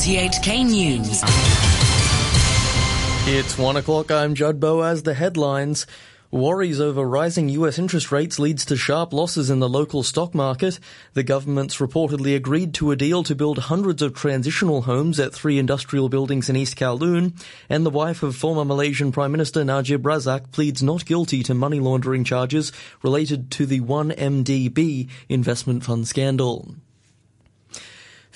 RTHK News. It's one o'clock. I'm Judd Boaz. The headlines. Worries over rising US interest rates leads to sharp losses in the local stock market. The government's reportedly agreed to a deal to build hundreds of transitional homes at three industrial buildings in East Kowloon. And the wife of former Malaysian Prime Minister Najib Razak pleads not guilty to money laundering charges related to the 1MDB investment fund scandal.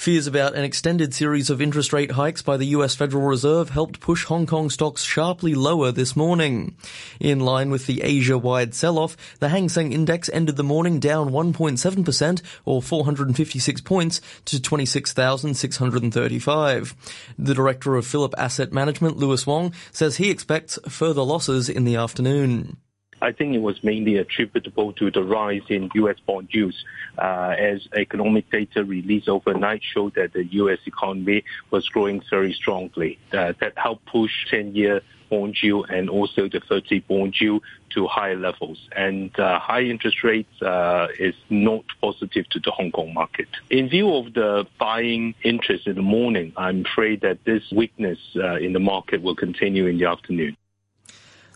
Fears about an extended series of interest rate hikes by the US Federal Reserve helped push Hong Kong stocks sharply lower this morning. In line with the Asia-wide sell-off, the Hang Seng Index ended the morning down 1.7% or 456 points to 26,635. The director of Phillip Asset Management, Louis Wong, says he expects further losses in the afternoon. I think it was mainly attributable to the rise in U.S. bond yields uh, as economic data released overnight showed that the U.S. economy was growing very strongly. Uh, that helped push 10-year bond yield and also the 30 bond yield to higher levels. And uh, high interest rates uh, is not positive to the Hong Kong market. In view of the buying interest in the morning, I'm afraid that this weakness uh, in the market will continue in the afternoon.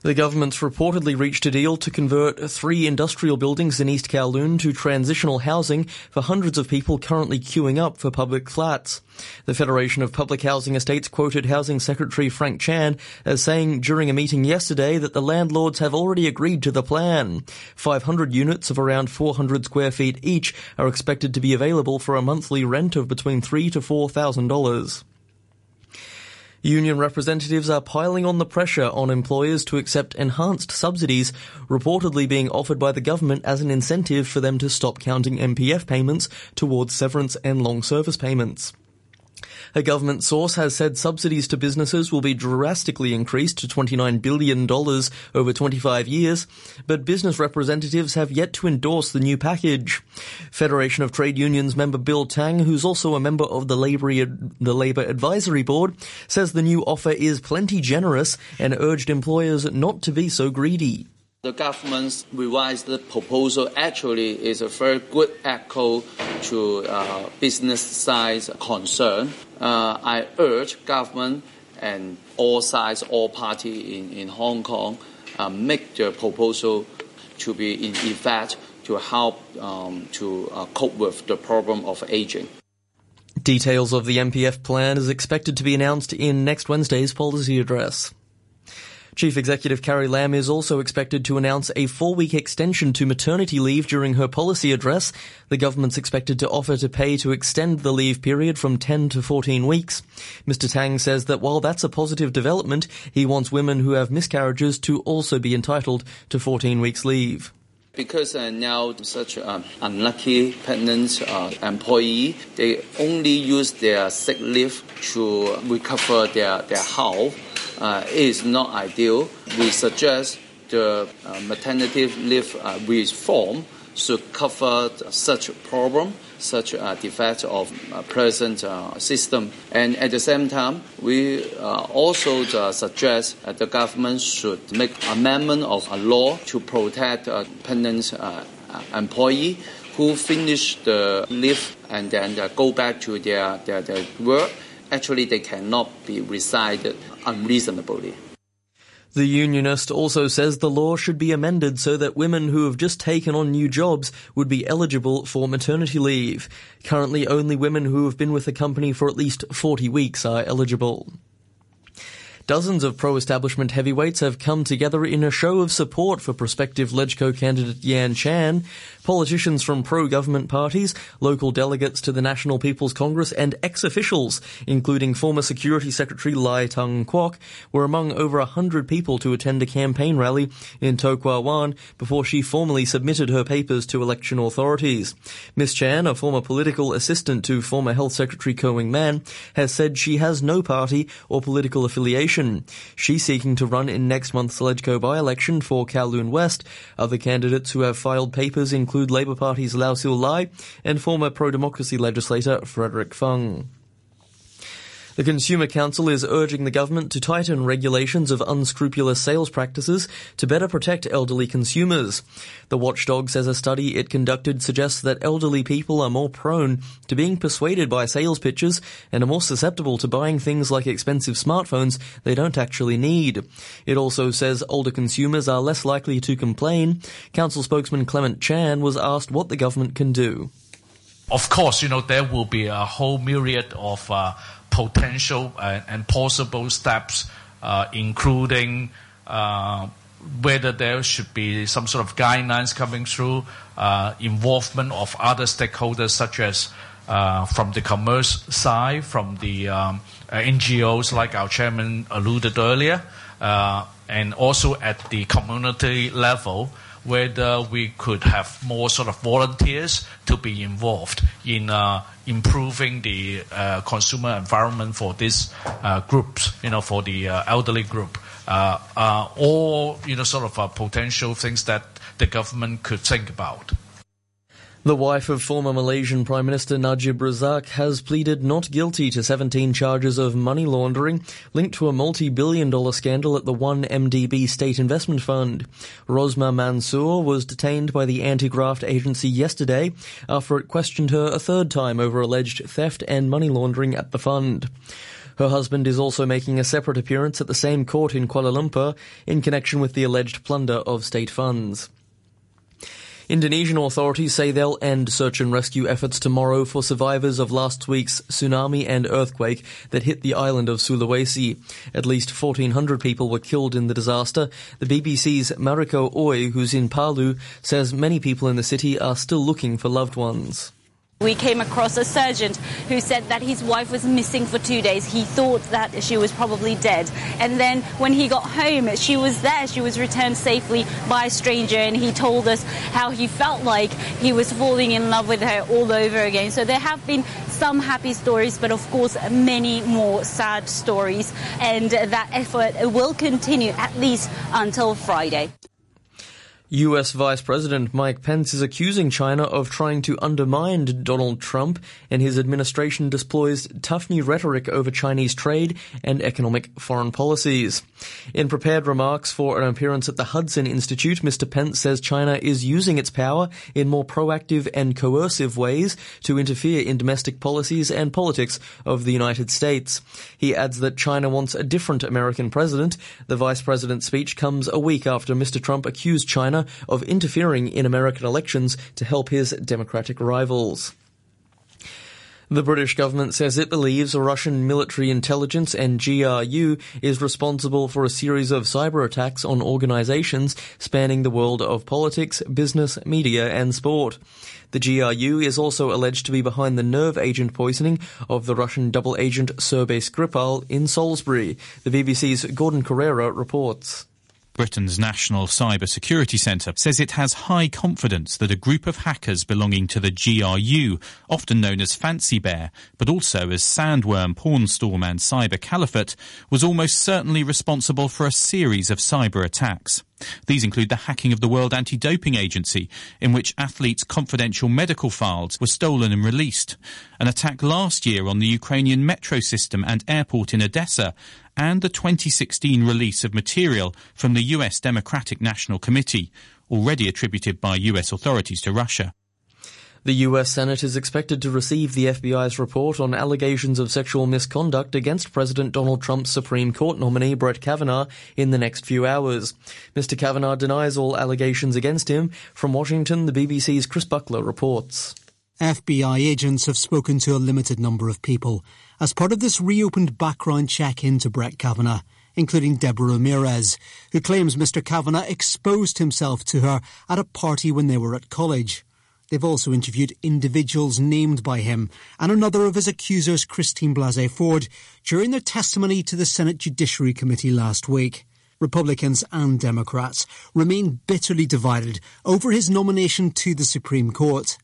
The government's reportedly reached a deal to convert three industrial buildings in East Kowloon to transitional housing for hundreds of people currently queuing up for public flats. The Federation of Public Housing Estates quoted Housing Secretary Frank Chan as saying during a meeting yesterday that the landlords have already agreed to the plan. 500 units of around 400 square feet each are expected to be available for a monthly rent of between three to four thousand dollars. Union representatives are piling on the pressure on employers to accept enhanced subsidies reportedly being offered by the government as an incentive for them to stop counting MPF payments towards severance and long service payments. A government source has said subsidies to businesses will be drastically increased to $29 billion over 25 years, but business representatives have yet to endorse the new package. Federation of Trade Unions member Bill Tang, who's also a member of the Labour, the Labour Advisory Board, says the new offer is plenty generous and urged employers not to be so greedy. The government's revised proposal actually is a very good echo to uh, business side concern. Uh, I urge government and all sides, all parties in, in Hong Kong uh, make the proposal to be in effect to help um, to uh, cope with the problem of aging. Details of the MPF plan is expected to be announced in next Wednesday's policy address. Chief Executive Carrie Lam is also expected to announce a four-week extension to maternity leave during her policy address. The government's expected to offer to pay to extend the leave period from 10 to 14 weeks. Mr. Tang says that while that's a positive development, he wants women who have miscarriages to also be entitled to 14 weeks leave because uh, now such uh, unlucky pregnant uh, employee they only use their sick leave to recover their, their health uh, is not ideal. We suggest the uh, maternity leave uh, reform should cover such problem, such a defect of uh, present uh, system. And at the same time, we also suggest that the government should make amendment of a law to protect pregnant employee who finish the leave and then go back to their, their, their work actually they cannot be resided unreasonably. The unionist also says the law should be amended so that women who have just taken on new jobs would be eligible for maternity leave. Currently, only women who have been with the company for at least 40 weeks are eligible. Dozens of pro-establishment heavyweights have come together in a show of support for prospective LegCo candidate Yan Chan. Politicians from pro-government parties, local delegates to the National People's Congress and ex-officials, including former Security Secretary Lai Tung Kwok, were among over a hundred people to attend a campaign rally in To Kwa Wan before she formally submitted her papers to election authorities. Ms. Chan, a former political assistant to former Health Secretary Ko Wing Man, has said she has no party or political affiliation election. She's seeking to run in next month's LegCo by-election for Kowloon West. Other candidates who have filed papers include Labour Party's Lau Siu Lai and former pro-democracy legislator Frederick Fung. The Consumer Council is urging the government to tighten regulations of unscrupulous sales practices to better protect elderly consumers. The watchdog says a study it conducted suggests that elderly people are more prone to being persuaded by sales pitches and are more susceptible to buying things like expensive smartphones they don't actually need. It also says older consumers are less likely to complain. Council spokesman Clement Chan was asked what the government can do. Of course, you know, there will be a whole myriad of uh, potential and, possible steps, uh, including uh, whether there should be some sort of guidelines coming through, uh, involvement of other stakeholders such as from the commerce side, from the um, NGOs like our chairman alluded earlier, and also at the community level whether we could have more sort of volunteers to be involved in uh, improving the uh, consumer environment for these uh, groups, you know, for the elderly group, or you know, sort of potential things that the government could think about. The wife of former Malaysian Prime Minister Najib Razak has pleaded not guilty to 17 charges of money laundering linked to a multi-billion dollar scandal at the 1MDB State Investment Fund. Rosmah Mansor was detained by the anti-graft agency yesterday after it questioned her a third time over alleged theft and money laundering at the fund. Her husband is also making a separate appearance at the same court in Kuala Lumpur in connection with the alleged plunder of state funds. Indonesian authorities say they'll end search and rescue efforts tomorrow for survivors of last week's tsunami and earthquake that hit the island of Sulawesi. At least 1,400 people were killed in the disaster. The BBC's Mariko Oi, who's in Palu, says many people in the city are still looking for loved ones. We came across a surgeon who said that his wife was missing for two days. He thought that she was probably dead. And then when he got home, she was there. She was returned safely by a stranger. And he told us how he felt like he was falling in love with her all over again. So there have been some happy stories, but of course, many more sad stories. And that effort will continue at least until Friday. US Vice President Mike Pence is accusing China of trying to undermine Donald Trump, and his administration deploys tough new rhetoric over Chinese trade and economic foreign policies. In prepared remarks for an appearance at the Hudson Institute, Mr. Pence says China is using its power in more proactive and coercive ways to interfere in domestic policies and politics of the United States. He adds that China wants a different American president. The vice president's speech comes a week after Mr. Trump accused China China of interfering in American elections to help his Democratic rivals. The British government says it believes Russian military intelligence and GRU is responsible for a series of cyber attacks on organizations spanning the world of politics, business, media and sport. The GRU is also alleged to be behind the nerve agent poisoning of the Russian double agent Sergei Skripal in Salisbury. The BBC's Gordon Corera reports. Britain's National Cyber Security Centre says it has high confidence that a group of hackers belonging to the GRU, often known as Fancy Bear, but also as Sandworm, Pawn Storm and Cyber Caliphate, was almost certainly responsible for a series of cyber attacks. These include the hacking of the World Anti-Doping Agency, in which athletes' confidential medical files were stolen and released, an attack last year on the Ukrainian metro system and airport in Odessa, and the 2016 release of material from the US Democratic National Committee, already attributed by US authorities to Russia. The US Senate is expected to receive the FBI's report on allegations of sexual misconduct against President Donald Trump's Supreme Court nominee Brett Kavanaugh in the next few hours. Mr. Kavanaugh denies all allegations against him. From Washington, the BBC's Chris Buckler reports. FBI agents have spoken to a limited number of people as part of this reopened background check into Brett Kavanaugh including Deborah Ramirez, who claims Mr. Kavanaugh exposed himself to her at a party when they were at college. They've also interviewed individuals named by him and another of his accusers, Christine Blasey Ford, during their testimony to the Senate Judiciary Committee last week. Republicans and Democrats remain bitterly divided over his nomination to the Supreme Court.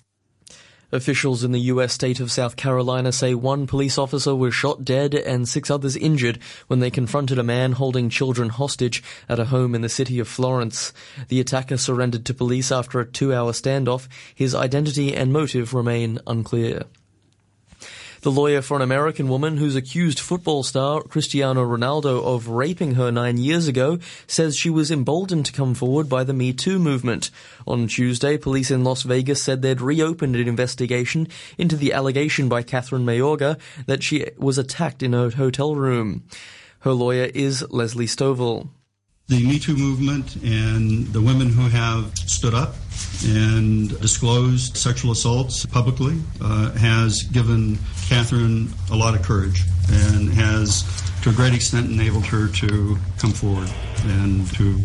Officials in the U.S. state of South Carolina say one police officer was shot dead and six others injured when they confronted a man holding children hostage at a home in the city of Florence. The attacker surrendered to police after a two-hour standoff. His identity and motive remain unclear. The lawyer for an American woman who's accused football star Cristiano Ronaldo of raping her nine years ago says she was emboldened to come forward by the Me Too movement. On Tuesday, police in Las Vegas said they'd reopened an investigation into the allegation by Kathryn Mayorga that she was attacked in her hotel room. Her lawyer is Leslie Stovall the Me Too movement and the women who have stood up and disclosed sexual assaults publicly uh, has given Kathryn a lot of courage and has, to a great extent, enabled her to come forward and to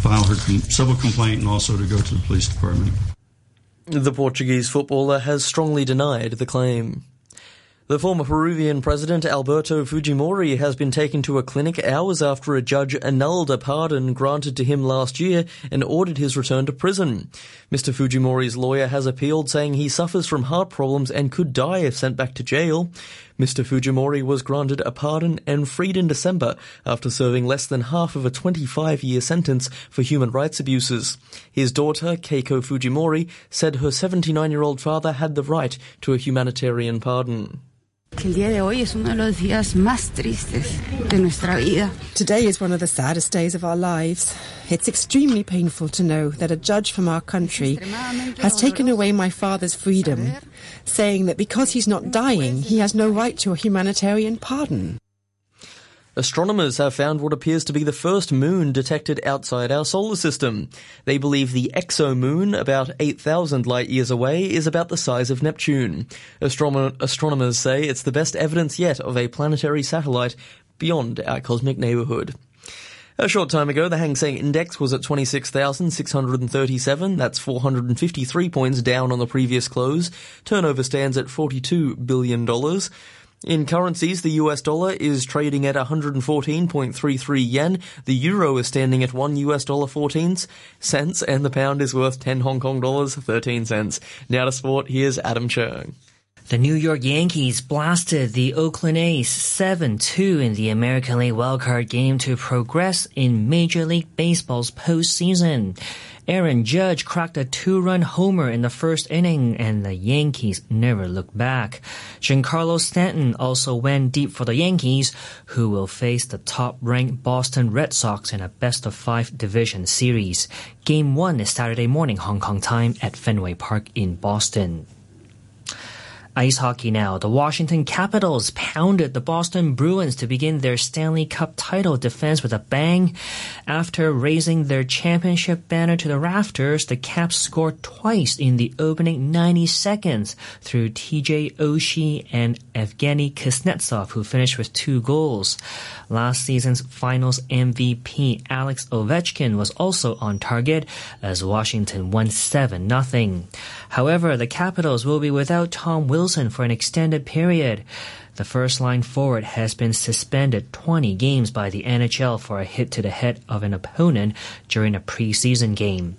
file her com- civil complaint and also to go to the police department. The Portuguese footballer has strongly denied the claim. The former Peruvian president Alberto Fujimori has been taken to a clinic hours after a judge annulled a pardon granted to him last year and ordered his return to prison. Mr. Fujimori's lawyer has appealed saying he suffers from heart problems and could die if sent back to jail. Mr. Fujimori was granted a pardon and freed in December after serving less than half of a 25 year sentence for human rights abuses. His daughter, Keiko Fujimori, said her 79 year old father had the right to a humanitarian pardon. El día de hoy es uno de los días más tristes de nuestra vida. Today is one of the saddest days of our lives. It's extremely painful to know that a judge from our country has taken away my father's freedom, saying that because he's not dying, he has no right to a humanitarian pardon. Astronomers have found what appears to be the first moon detected outside our solar system. They believe the exomoon, about 8,000 light years away, is about the size of Neptune. astronomers say it's the best evidence yet of a planetary satellite beyond our cosmic neighborhood. A short time ago, the Hang Seng Index was at 26,637. That's 453 points down on the previous close. Turnover stands at $42 billion. In currencies, the US dollar is trading at 114.33 yen, the euro is standing at 1 US dollar 14 cents, and the pound is worth 10 Hong Kong dollars 13 cents. Now to sport, here's Adam Chung. The New York Yankees blasted the Oakland A's 7-2 in the American League wildcard game to progress in Major League Baseball's postseason. Aaron Judge cracked a two-run homer in the first inning and the Yankees never looked back. Giancarlo Stanton also went deep for the Yankees, who will face the top-ranked Boston Red Sox in a best-of-five division series. Game 1 is Saturday morning Hong Kong time at Fenway Park in Boston. Ice hockey now. The Washington Capitals pounded the Boston Bruins to begin their Stanley Cup title defense with a bang. After raising their championship banner to the rafters, the Caps scored twice in the opening 90 seconds through TJ Oshie and Evgeny Kuznetsov, who finished with two goals. Last season's finals MVP Alex Ovechkin was also on target as Washington won 7-0. However, the Capitals will be without Tom Wilson for an extended period. The first line forward has been suspended 20 games by the NHL for a hit to the head of an opponent during a preseason game.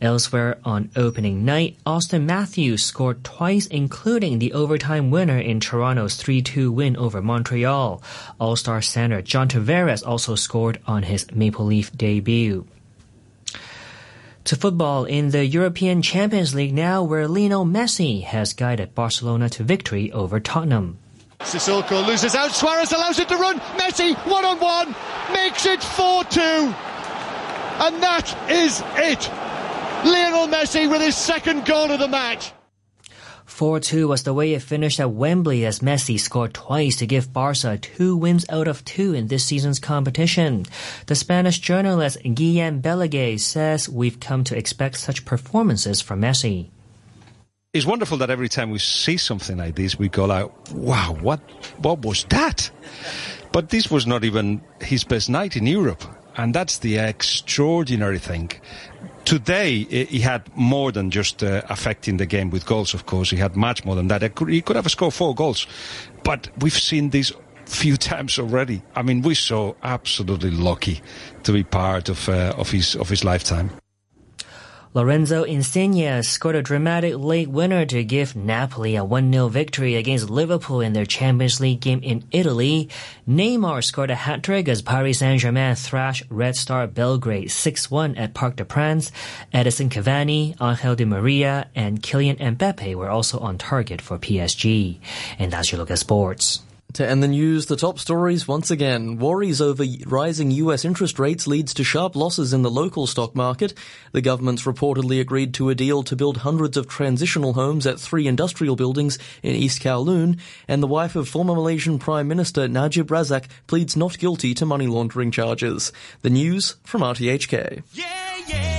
Elsewhere on opening night, Auston Matthews scored twice, including the overtime winner in Toronto's 3-2 win over Montreal. All-star center John Tavares also scored on his Maple Leaf debut. To football in the European Champions League now, where Lionel Messi has guided Barcelona to victory over Tottenham. Sissoko loses out. Suarez allows it to run. Messi, one on one, makes it 4 2. And that is it. Lionel Messi with his second goal of the match. 4-2 was the way it finished at Wembley as Messi scored twice to give Barca two wins out of two in this season's competition. The Spanish journalist Guillem Balagué says we've come to expect such performances from Messi. It's wonderful that every time we see something like this, we go out, wow, what, what was that? But this was not even his best night in Europe. And that's the extraordinary thing today he had more than just uh, affecting the game with goals. Of course, he had much more than that. He could have scored four goals, but we've seen this few times already. I mean, we're so absolutely lucky to be part of uh, of his of his lifetime. Lorenzo Insigne scored a dramatic late winner to give Napoli a 1-0 victory against Liverpool in their Champions League game in Italy. Neymar scored a hat-trick as Paris Saint-Germain thrashed Red Star Belgrade 6-1 at Parc des Princes. Edinson Cavani, Angel Di Maria, and Kylian Mbappe were also on target for PSG. And that's your look at sports. To end the news, the top stories once again. Worries over rising US interest rates leads to sharp losses in the local stock market. The government's reportedly agreed to a deal to build hundreds of transitional homes at three industrial buildings in East Kowloon. And the wife of former Malaysian Prime Minister Najib Razak pleads not guilty to money laundering charges. The news from RTHK. Yeah, yeah.